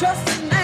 Just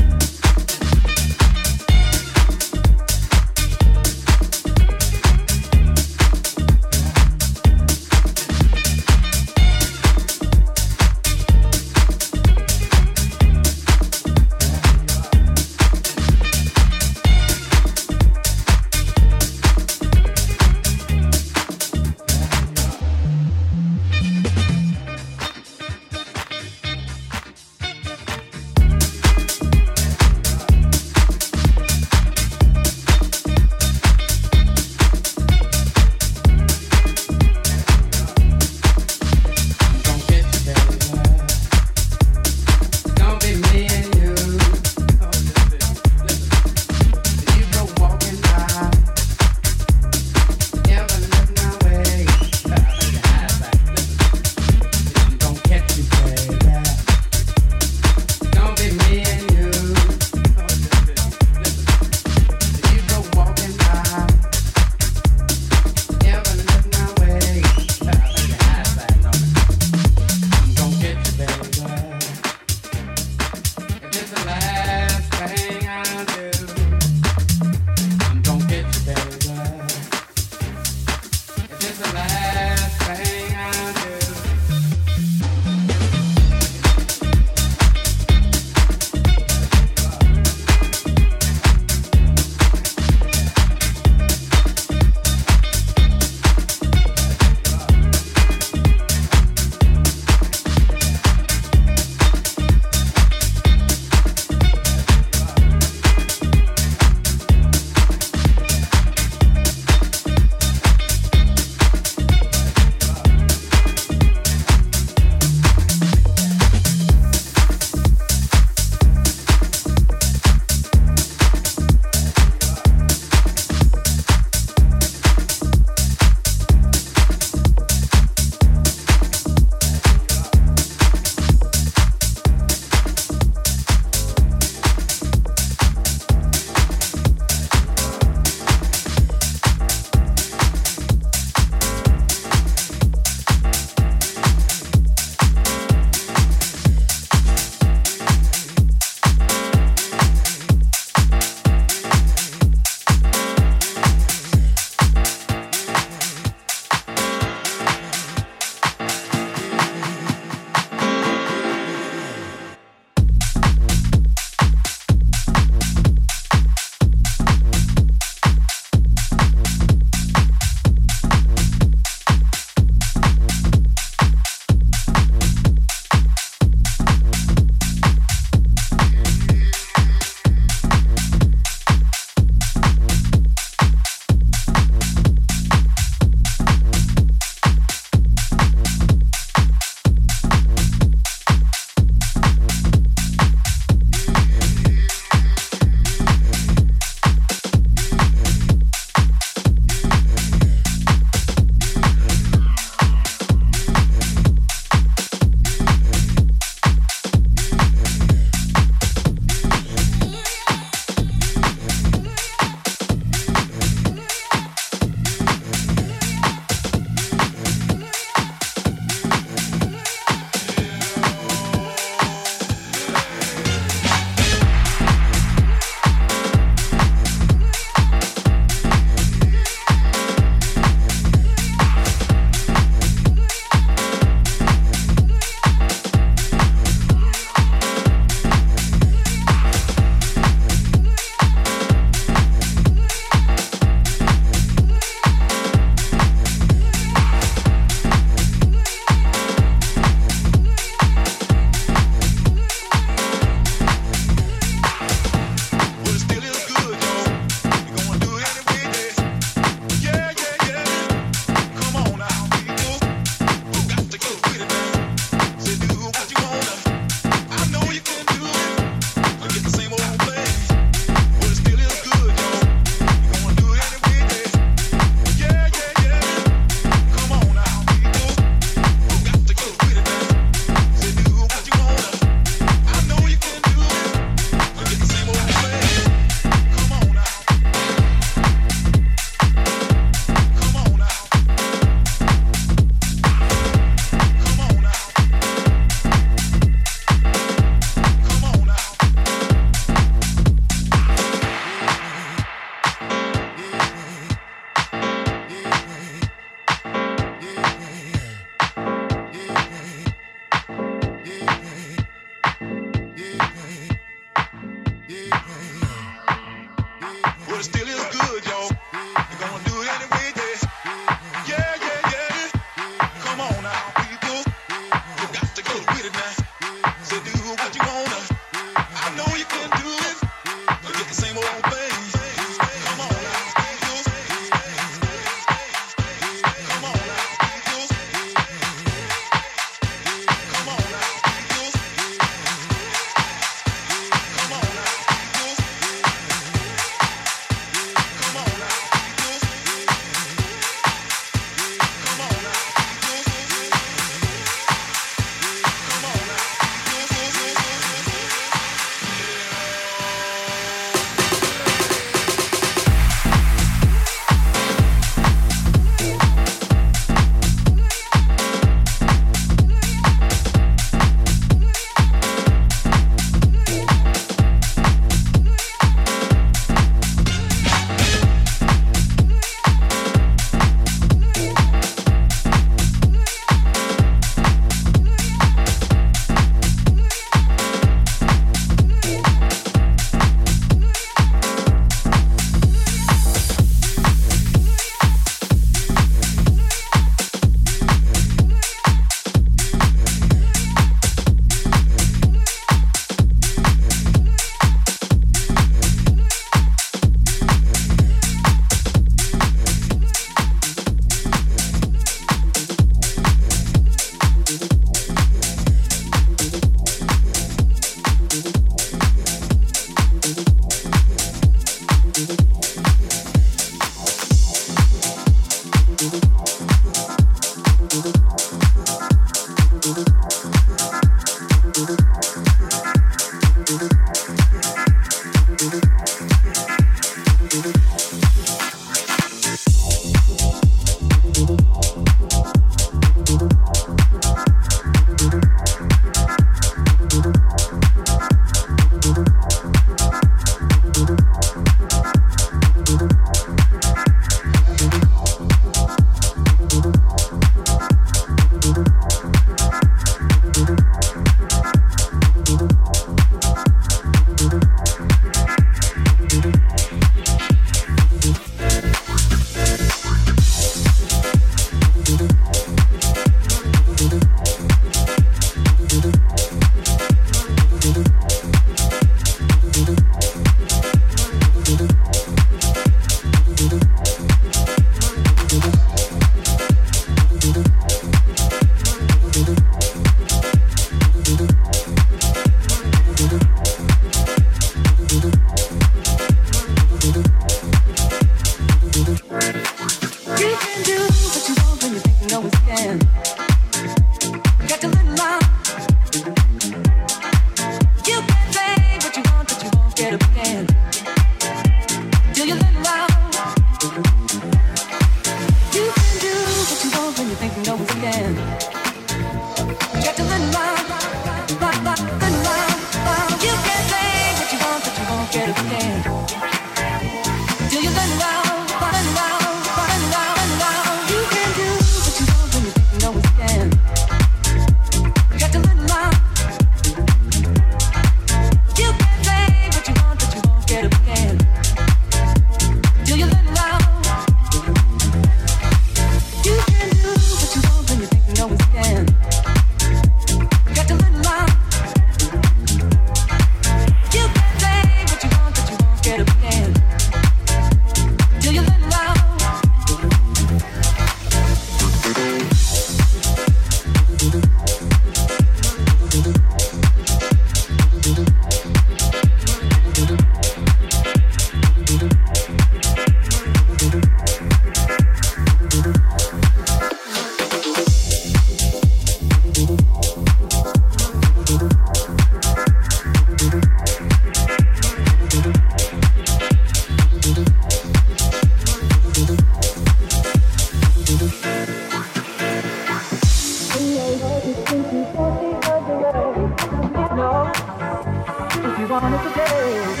Ain't got no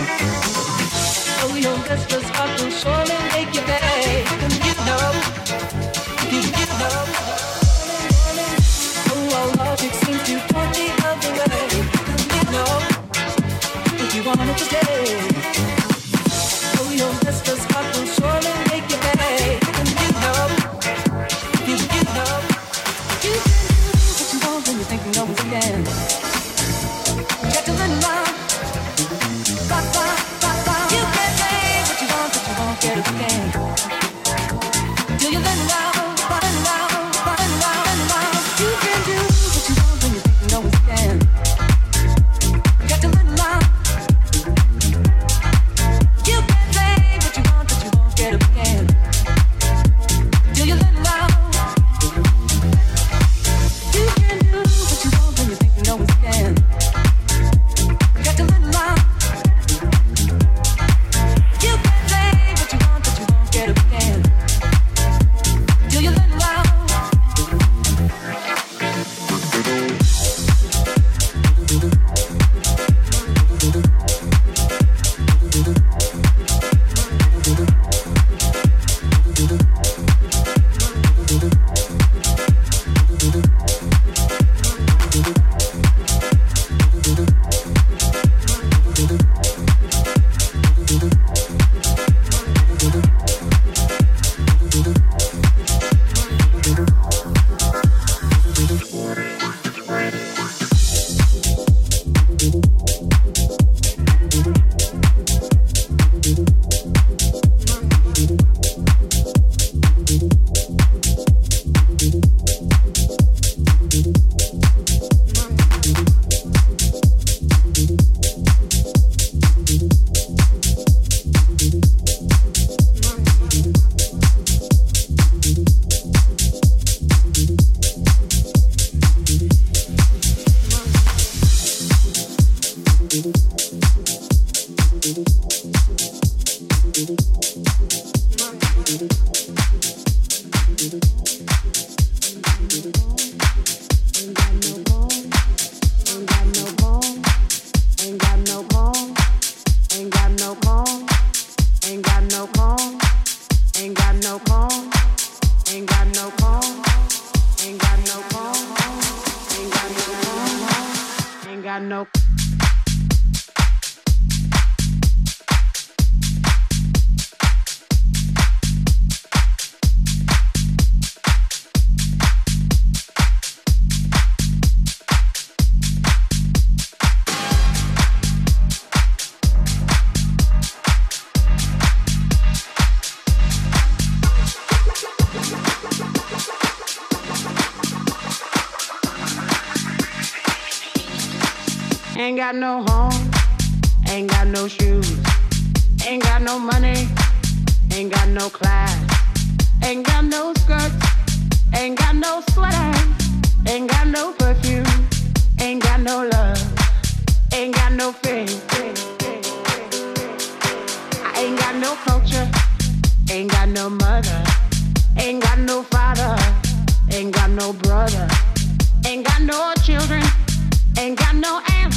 Ain't got no aunt,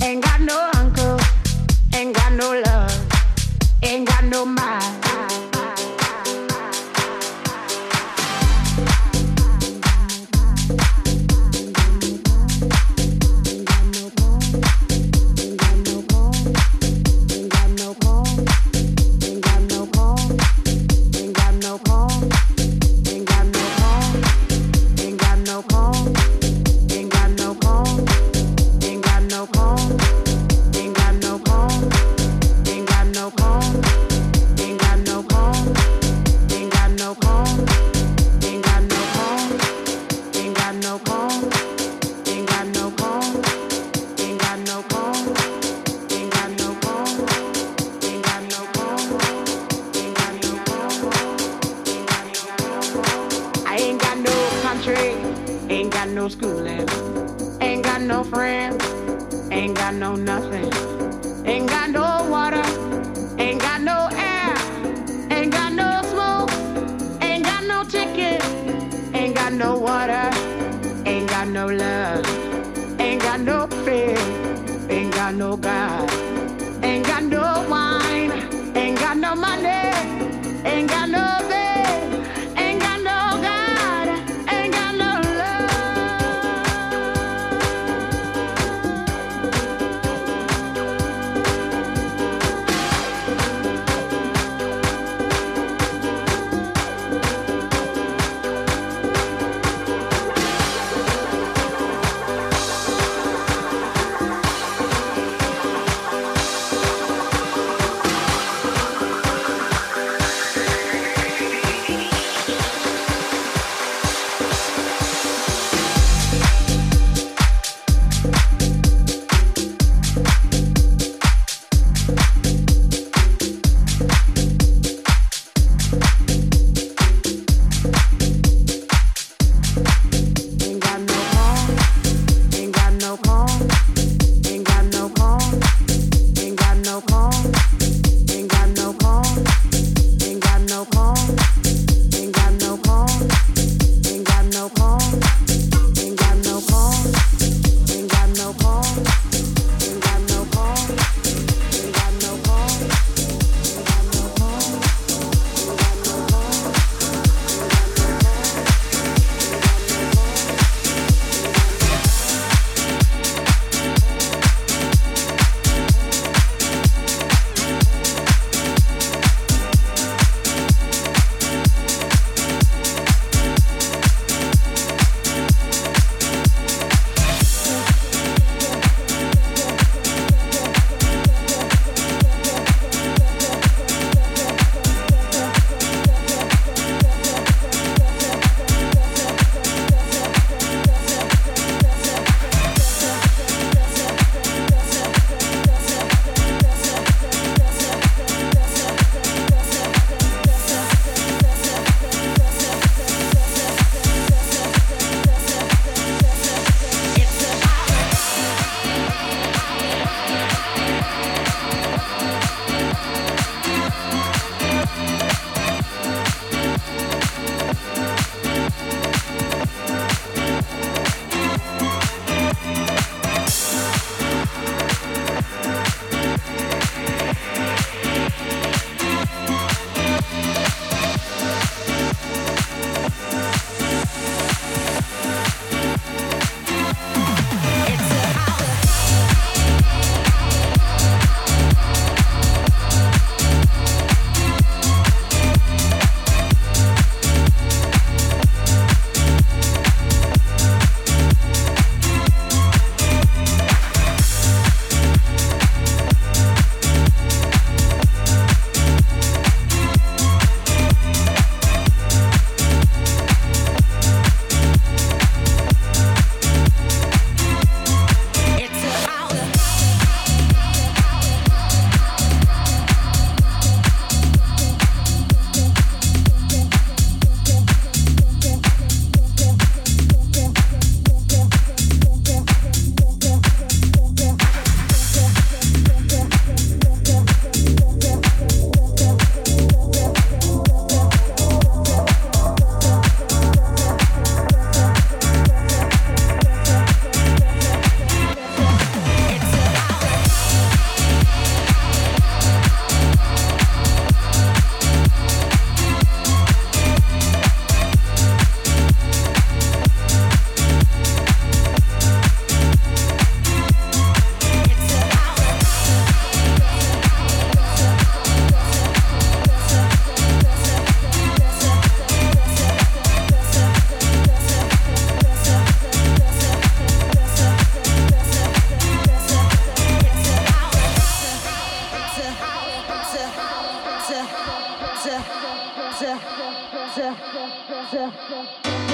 ain't got no uncle, ain't got no love, ain't got no mom. to to to to to to to to.